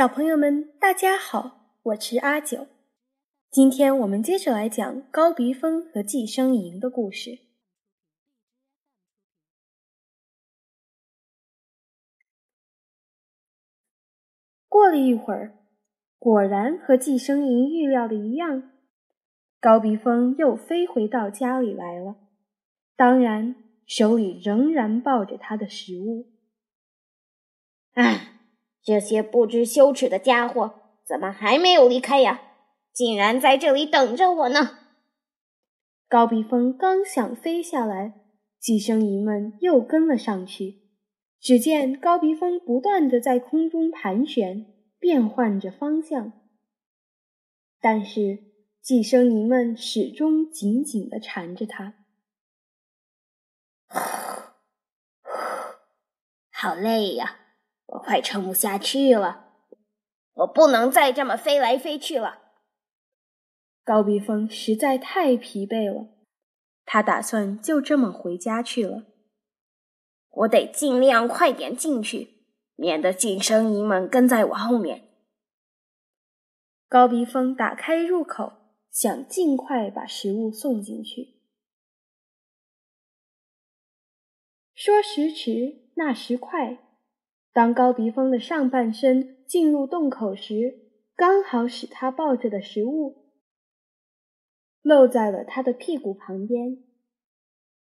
小朋友们，大家好，我是阿九。今天我们接着来讲高鼻峰和寄生蝇的故事。过了一会儿，果然和寄生蝇预料的一样，高鼻峰又飞回到家里来了。当然，手里仍然抱着他的食物。唉，这些不知羞耻的家伙怎么还没有离开呀？竟然在这里等着我呢！高鼻峰刚想飞下来，寄生蝇们又跟了上去。只见高鼻峰不断的在空中盘旋，变换着方向，但是寄生蝇们始终紧紧的缠着他。好累呀，我快撑不下去了，我不能再这么飞来飞去了。高鼻峰实在太疲惫了，他打算就这么回家去了。我得尽量快点进去，免得晋升营们跟在我后面。高鼻峰打开入口，想尽快把食物送进去。说时迟，那时快，当高鼻峰的上半身进入洞口时，刚好使他抱着的食物露在了他的屁股旁边。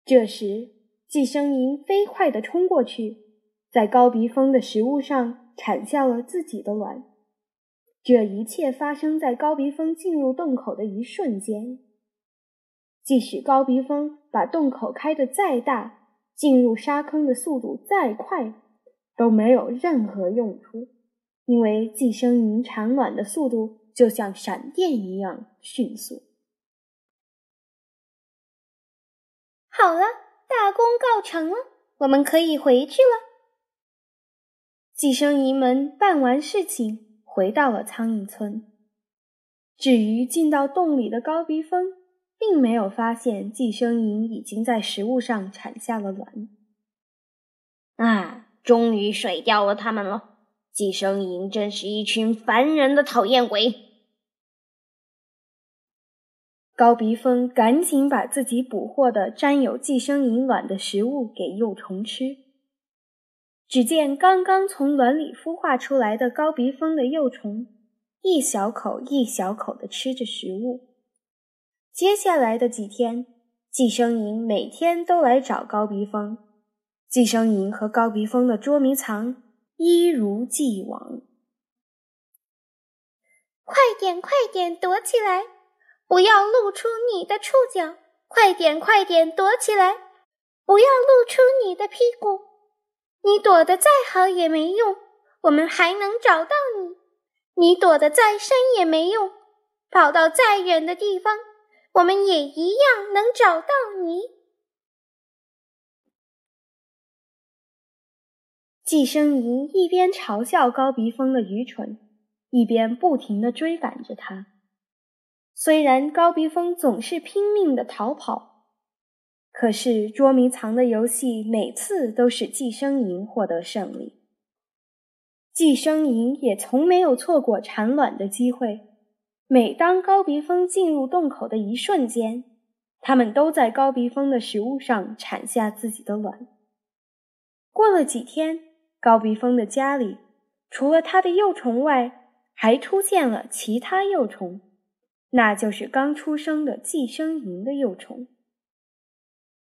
这时，寄生蝇飞快地冲过去，在高鼻峰的食物上产下了自己的卵。这一切发生在高鼻峰进入洞口的一瞬间。即使高鼻峰把洞口开得再大，进入沙坑的速度再快，都没有任何用处，因为寄生蝇产卵的速度就像闪电一样迅速。好了。大功告成了，我们可以回去了。寄生蝇们办完事情，回到了苍蝇村。至于进到洞里的高鼻峰，并没有发现寄生蝇已经在食物上产下了卵。啊，终于甩掉了它们了！寄生蝇真是一群烦人的讨厌鬼。高鼻峰赶紧把自己捕获的沾有寄生蝇卵的食物给幼虫吃。只见刚刚从卵里孵化出来的高鼻峰的幼虫，一小口一小口地吃着食物。接下来的几天，寄生蝇每天都来找高鼻峰，寄生蝇和高鼻峰的捉迷藏一如既往。快点，快点，躲起来！不要露出你的触角！快点，快点躲起来！不要露出你的屁股！你躲得再好也没用，我们还能找到你。你躲得再深也没用，跑到再远的地方，我们也一样能找到你。寄生蝇一边嘲笑高鼻峰的愚蠢，一边不停地追赶着他。虽然高鼻峰总是拼命的逃跑，可是捉迷藏的游戏每次都是寄生蝇获得胜利。寄生蝇也从没有错过产卵的机会。每当高鼻峰进入洞口的一瞬间，它们都在高鼻峰的食物上产下自己的卵。过了几天，高鼻峰的家里除了它的幼虫外，还出现了其他幼虫。那就是刚出生的寄生蝇的幼虫。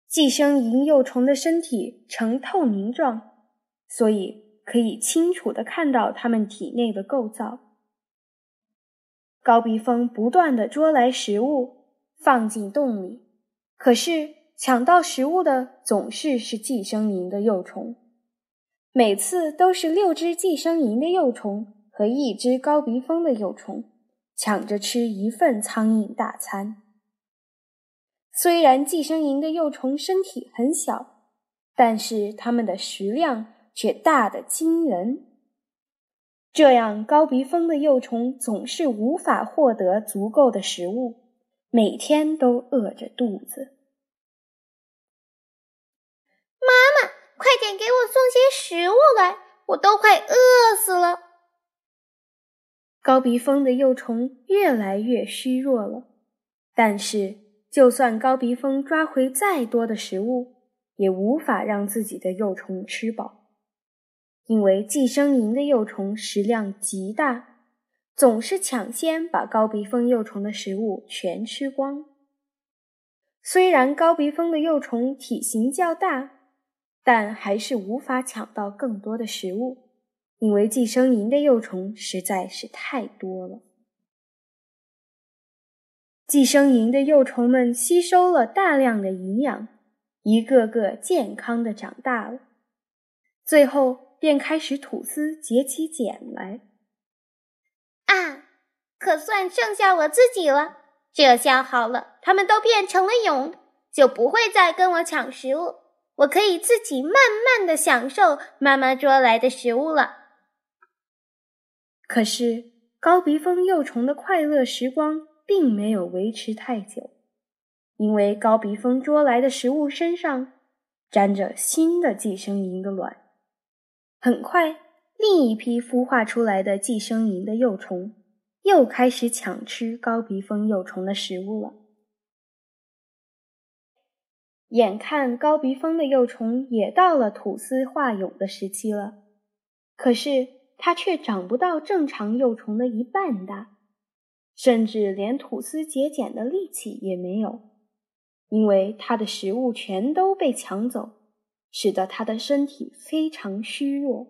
寄生蝇幼虫的身体呈透明状，所以可以清楚地看到它们体内的构造。高鼻峰不断地捉来食物放进洞里，可是抢到食物的总是是寄生蝇的幼虫，每次都是六只寄生蝇的幼虫和一只高鼻峰的幼虫。抢着吃一份苍蝇大餐。虽然寄生蝇的幼虫身体很小，但是它们的食量却大得惊人。这样，高鼻峰的幼虫总是无法获得足够的食物，每天都饿着肚子。妈，快点给我送些食物来，我都快饿死了。高鼻蜂的幼虫越来越虚弱了。但是，就算高鼻蜂抓回再多的食物，也无法让自己的幼虫吃饱，因为寄生蝇的幼虫食量极大，总是抢先把高鼻蜂幼虫的食物全吃光。虽然高鼻蜂的幼虫体型较大，但还是无法抢到更多的食物，因为寄生蝇的幼虫实在是太多了。寄生蝇的幼虫们吸收了大量的营养，一个个健康的长大了，最后便开始吐丝结起茧来。啊，可算剩下我自己了。这下好了，它们都变成了蛹，就不会再跟我抢食物。我可以自己慢慢的享受妈妈捉来的食物了。可是高鼻蜂幼虫的快乐时光并没有维持太久，因为高鼻蜂捉来的食物身上沾着新的寄生蝇的卵。很快，另一批孵化出来的寄生蝇的幼虫。又开始抢吃高鼻蜂幼虫的食物了。眼看高鼻蜂的幼虫也到了吐丝化蛹的时期了，可是它却长不到正常幼虫的一半大，甚至连吐丝结茧的力气也没有，因为它的食物全都被抢走，使得它的身体非常虚弱，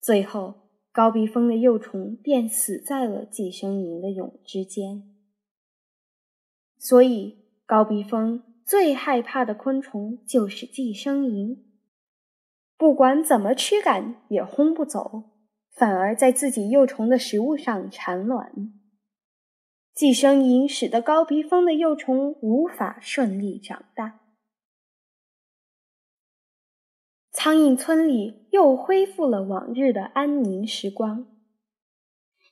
最后。高鼻蜂的幼虫便死在了寄生蝇的蛹之间，所以高鼻蜂最害怕的昆虫就是寄生蝇。不管怎么驱赶，也轰不走，反而在自己幼虫的食物上产卵。寄生蝇使得高鼻蜂的幼虫无法顺利长大。苍蝇村里又恢复了往日的安宁时光。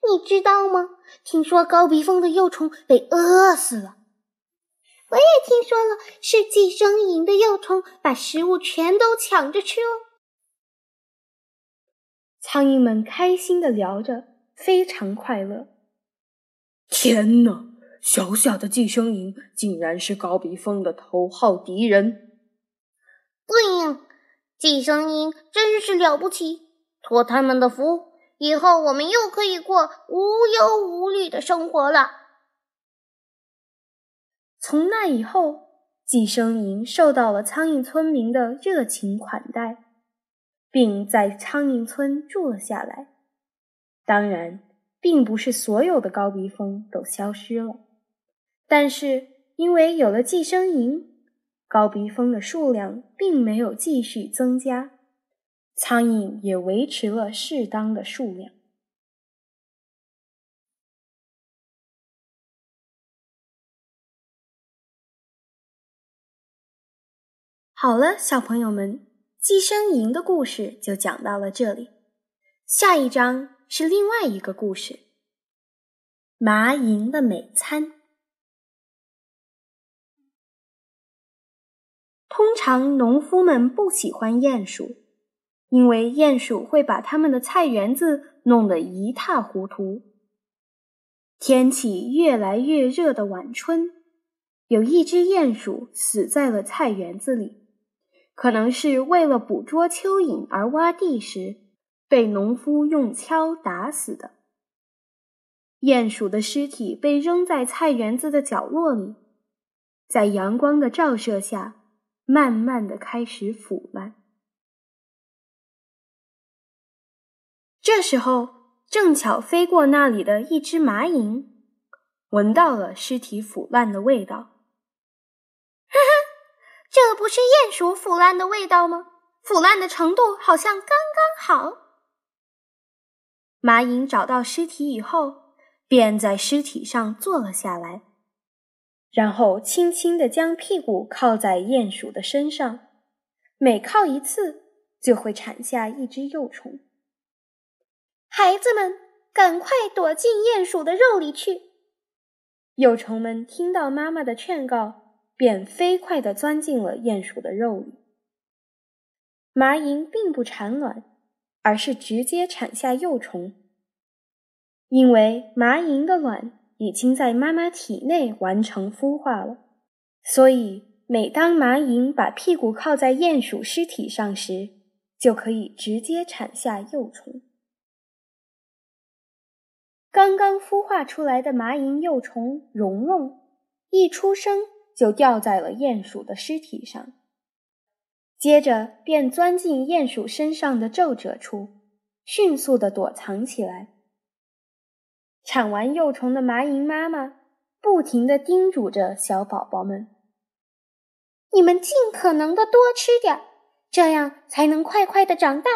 你知道吗？听说高鼻蜂的幼虫被饿死了。我也听说了，是寄生蝇的幼虫把食物全都抢着吃哦。苍蝇们开心的聊着，非常快乐。天哪！小小的寄生蝇竟然是高鼻蜂的头号敌人。对呀。寄生蝇真是了不起，托他们的福，以后我们又可以过无忧无虑的生活了。从那以后，寄生蝇受到了苍蝇村民的热情款待，并在苍蝇村住了下来。当然，并不是所有的高鼻蜂都消失了，但是因为有了寄生蝇。高鼻蜂的数量并没有继续增加，苍蝇也维持了适当的数量。好了，小朋友们，寄生蝇的故事就讲到了这里。下一章是另外一个故事——麻蝇的美餐。通常，农夫们不喜欢鼹鼠，因为鼹鼠会把他们的菜园子弄得一塌糊涂。天气越来越热的晚春，有一只鼹鼠死在了菜园子里，可能是为了捕捉蚯蚓而挖地时被农夫用锹打死的。鼹鼠的尸体被扔在菜园子的角落里，在阳光的照射下。慢慢的开始腐烂。这时候，正巧飞过那里的一只麻蝇，闻到了尸体腐烂的味道。这不是鼹鼠腐烂的味道吗？腐烂的程度好像刚刚好。麻蝇找到尸体以后，便在尸体上坐了下来。然后轻轻地将屁股靠在鼹鼠的身上，每靠一次就会产下一只幼虫。孩子们，赶快躲进鼹鼠的肉里去！幼虫们听到妈妈的劝告，便飞快地钻进了鼹鼠的肉里。麻蝇并不产卵，而是直接产下幼虫。因为麻蝇的卵已经在妈妈体内完成孵化了，所以每当麻蝇把屁股靠在鼹鼠尸体上时，就可以直接产下幼虫。刚刚孵化出来的麻蝇幼虫蓉蓉，一出生就掉在了鼹鼠的尸体上，接着便钻进鼹鼠身上的皱褶处，迅速的躲藏起来。产完幼虫的麻蝇妈妈不停地叮嘱着小宝宝们：“你们尽可能的多吃点，这样才能快快的长大。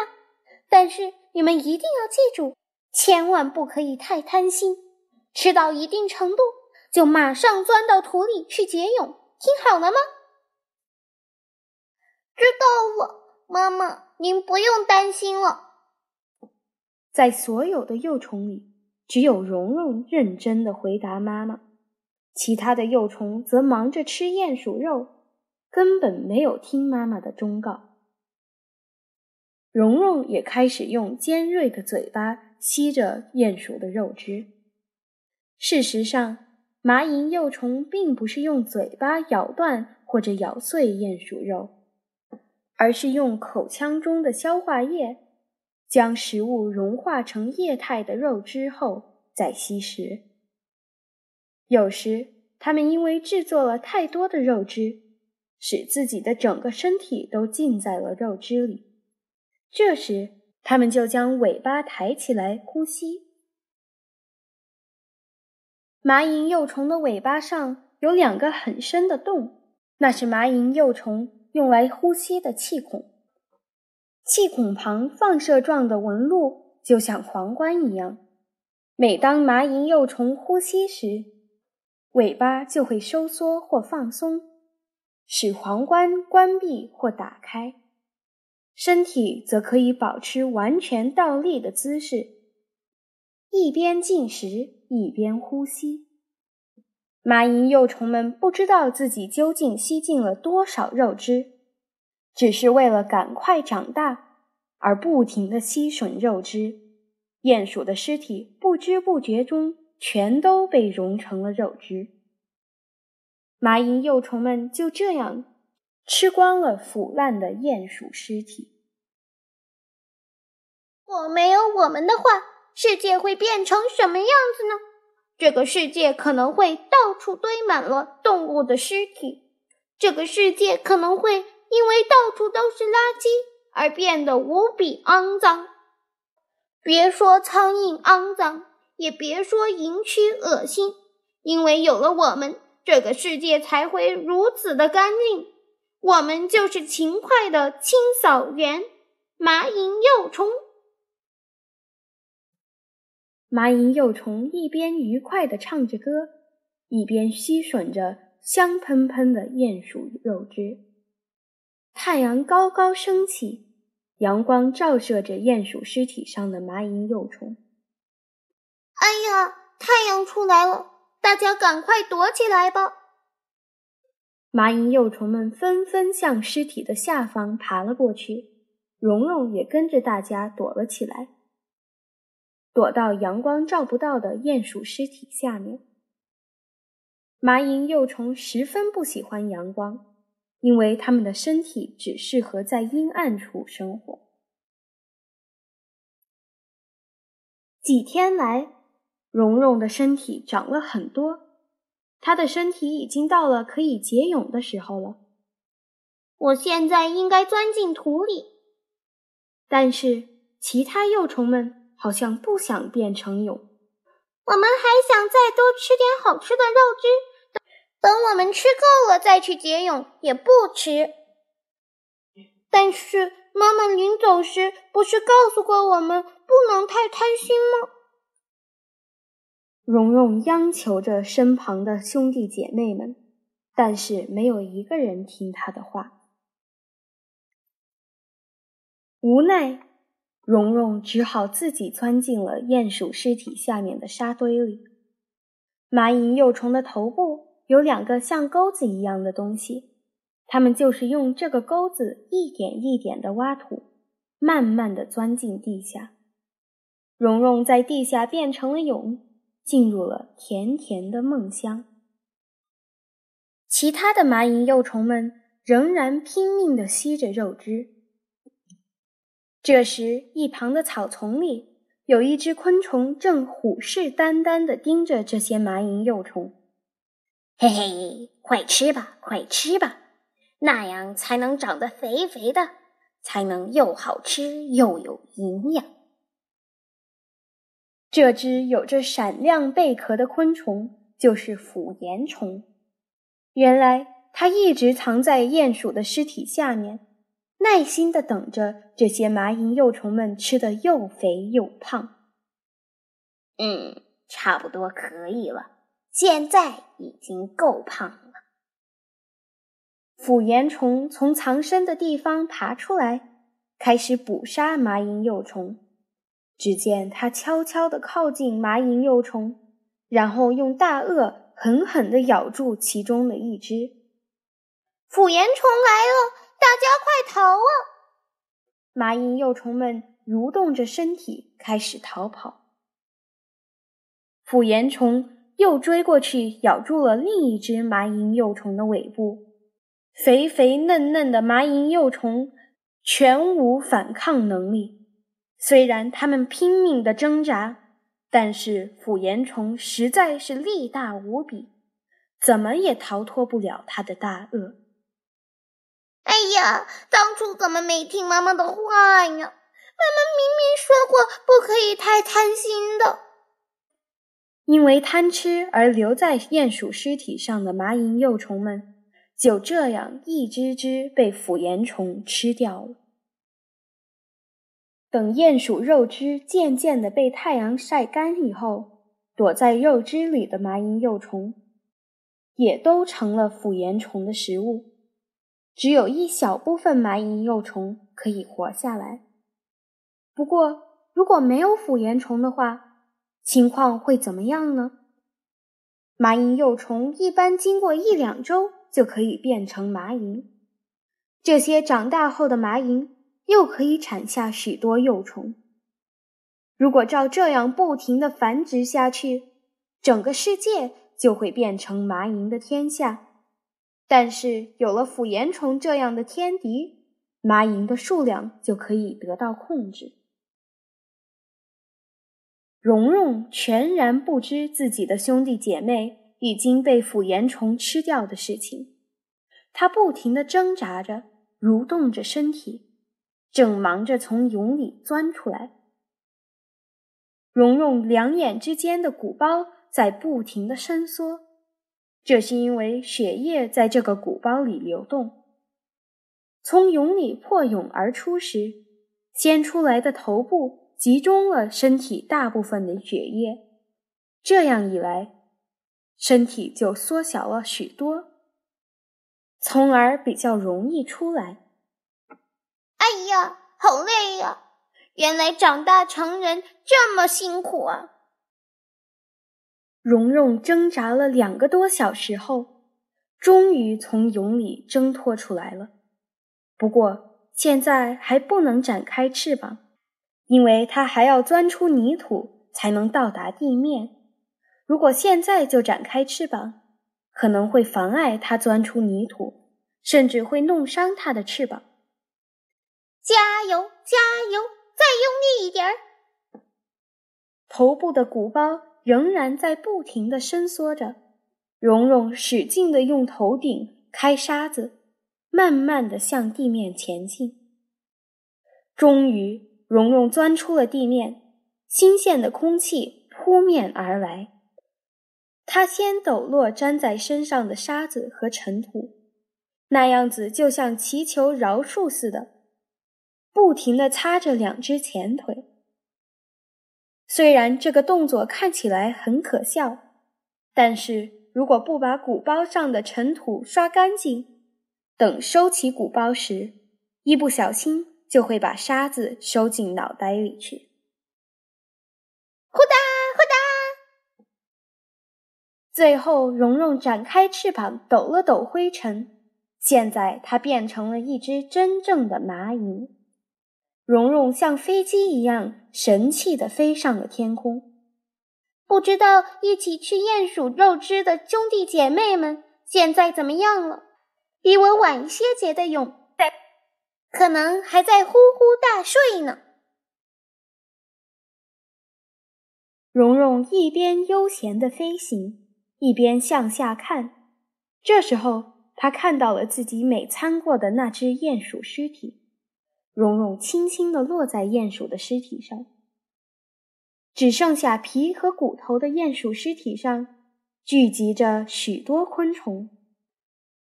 但是你们一定要记住，千万不可以太贪心。吃到一定程度，就马上钻到土里去结蛹。听好了吗？”“知道了，妈妈，您不用担心了。”在所有的幼虫里。只有蓉蓉认真的回答妈妈，其他的幼虫则忙着吃鼹鼠肉，根本没有听妈妈的忠告。蓉蓉也开始用尖锐的嘴巴吸着鼹鼠的肉汁。事实上，麻蝇幼虫并不是用嘴巴咬断或者咬碎鼹鼠肉，而是用口腔中的消化液。将食物融化成液态的肉汁后再吸食。有时，它们因为制作了太多的肉汁，使自己的整个身体都浸在了肉汁里。这时，它们就将尾巴抬起来呼吸。麻蝇幼虫的尾巴上有两个很深的洞，那是麻蝇幼虫用来呼吸的气孔。气孔旁放射状的纹路就像皇冠一样，每当麻蝇幼虫呼吸时，尾巴就会收缩或放松，使皇冠关闭或打开，身体则可以保持完全倒立的姿势，一边进食一边呼吸。麻蝇幼虫们不知道自己究竟吸进了多少肉汁。只是为了赶快长大，而不停地吸吮肉汁，鼹鼠的尸体不知不觉中全都被融成了肉汁。麻蝇幼虫们就这样吃光了腐烂的鼹鼠尸体。果没有我们的话，世界会变成什么样子呢？这个世界可能会到处堆满了动物的尸体，这个世界可能会。因为到处都是垃圾而变得无比肮脏，别说苍蝇肮脏，也别说蝇蛆恶心。因为有了我们，这个世界才会如此的干净。我们就是勤快的清扫员——麻蝇幼虫。麻蝇幼虫一边愉快地唱着歌，一边吸吮着香喷喷的鼹鼠肉汁。太阳高高升起，阳光照射着鼹鼠尸体上的麻蝇幼虫。哎呀，太阳出来了，大家赶快躲起来吧！麻蝇幼虫们纷纷向尸体的下方爬了过去，蓉蓉也跟着大家躲了起来，躲到阳光照不到的鼹鼠尸体下面。麻蝇幼虫十分不喜欢阳光。因为它们的身体只适合在阴暗处生活。几天来，蓉蓉的身体长了很多，她的身体已经到了可以结蛹的时候了。我现在应该钻进土里，但是其他幼虫们好像不想变成蛹。我们还想再多吃点好吃的肉汁。等我们吃够了再去结蛹也不迟。但是妈妈临走时不是告诉过我们不能太贪心吗？蓉蓉央求着身旁的兄弟姐妹们，但是没有一个人听她的话。无奈，蓉蓉只好自己钻进了鼹鼠尸体下面的沙堆里。蚂蚁幼虫的头部。有两个像钩子一样的东西，它们就是用这个钩子一点一点的挖土，慢慢的钻进地下。蓉蓉在地下变成了蛹，进入了甜甜的梦乡。其他的蚂蚁幼虫们仍然拼命地吸着肉汁。这时，一旁的草丛里有一只昆虫正虎视眈眈地盯着这些麻蝇幼虫。嘿嘿，快吃吧，快吃吧，那样才能长得肥肥的，才能又好吃又有营养。这只有着闪亮贝壳的昆虫就是腐岩虫。原来，它一直藏在鼹鼠的尸体下面。耐心的等着这些麻蝇幼虫们吃的又肥又胖。嗯，差不多可以了，现在已经够胖了。腐岩虫从藏身的地方爬出来，开始捕杀麻蝇幼虫。只见它悄悄地靠近麻蝇幼虫，然后用大颚狠狠地咬住其中的一只。腐岩虫来了！大家快逃啊！麻蝇幼虫们蠕动着身体，开始逃跑。腐岩虫又追过去，咬住了另一只麻蝇幼虫的尾部。肥肥嫩嫩的麻蝇幼虫全无反抗能力。虽然它们拼命的挣扎，但是腐岩虫实在是力大无比，怎么也逃脱不了它的大颚。哎呀，当初怎么没听妈妈的话呀？妈妈明明说过不可以太贪心的。因为贪吃而留在鼹鼠尸体上的麻蝇幼虫们，就这样一只只被腐岩虫吃掉了。等鼹鼠肉汁渐渐的被太阳晒干以后，躲在肉汁里的麻蝇幼虫，也都成了腐岩虫的食物。只有一小部分麻蝇幼虫可以活下来。不过，如果没有腐岩虫的话，情况会怎么样呢？麻蝇幼虫一般经过一两周就可以变成麻蝇，这些长大后的麻蝇又可以产下许多幼虫。如果照这样不停的繁殖下去，整个世界就会变成麻蝇的天下。但是有了腐岩虫这样的天敌，麻蝇的数量就可以得到控制。蓉蓉全然不知自己的兄弟姐妹已经被腐岩虫吃掉的事情，她不停地挣扎着，蠕动着身体，正忙着从蛹里钻出来。蓉蓉两眼之间的鼓包在不停地伸缩。这是因为血液在这个鼓包里流动。从蛹里破蛹而出时，先出来的头部集中了身体大部分的血液，这样一来，身体就缩小了许多，从而比较容易出来。哎呀，好累呀！原来长大成人这么辛苦啊！蓉蓉挣扎了两个多小时后，终于从蛹里挣脱出来了。不过现在还不能展开翅膀，因为它还要钻出泥土才能到达地面。如果现在就展开翅膀，可能会妨碍它钻出泥土，甚至会弄伤它的翅膀。加油，加油，再用力一点儿！头部的鼓包。仍然在不停地伸缩着，蓉蓉使劲地用头顶开沙子，慢慢地向地面前进。终于，蓉蓉钻出了地面，新鲜的空气扑面而来。她先抖落粘在身上的沙子和尘土，那样子就像祈求饶恕似的，不停地擦着两只前腿。虽然这个动作看起来很可笑，但是如果不把鼓包上的尘土刷干净，等收起鼓包时，一不小心就会把沙子收进脑袋里去。呼哒呼哒！最后，蓉蓉展开翅膀，抖了抖灰尘，现在它变成了一只真正的蚂蚁。蓉蓉像飞机一样神气地飞上了天空。不知道一起吃鼹鼠肉汁的兄弟姐妹们现在怎么样了？比我晚一些结的蛹，可能还在呼呼大睡呢。蓉蓉一边悠闲地飞行，一边向下看。这时候，她看到了自己每餐过的那只鼹鼠尸体。蓉蓉轻轻地落在鼹鼠的尸体上，只剩下皮和骨头的鼹鼠尸体上聚集着许多昆虫，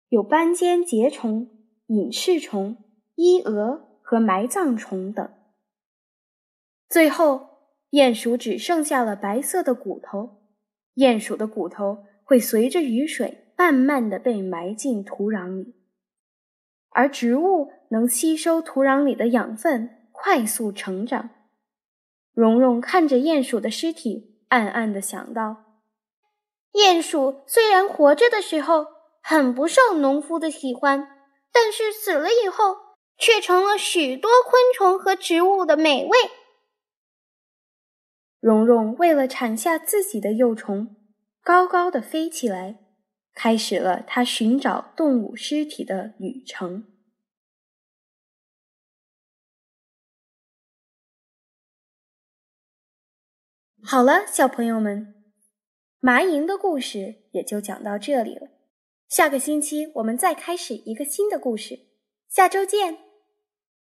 有斑尖节虫、隐翅虫、伊蛾和埋葬虫等。最后，鼹鼠只剩下了白色的骨头。鼹鼠的骨头会随着雨水慢慢地被埋进土壤里。而植物能吸收土壤里的养分，快速成长。蓉蓉看着鼹鼠的尸体，暗暗地想到：鼹鼠虽然活着的时候很不受农夫的喜欢，但是死了以后，却成了许多昆虫和植物的美味。蓉蓉为了产下自己的幼虫，高高的飞起来。开始了他寻找动物尸体的旅程。好了，小朋友们，麻蝇的故事也就讲到这里了。下个星期我们再开始一个新的故事，下周见。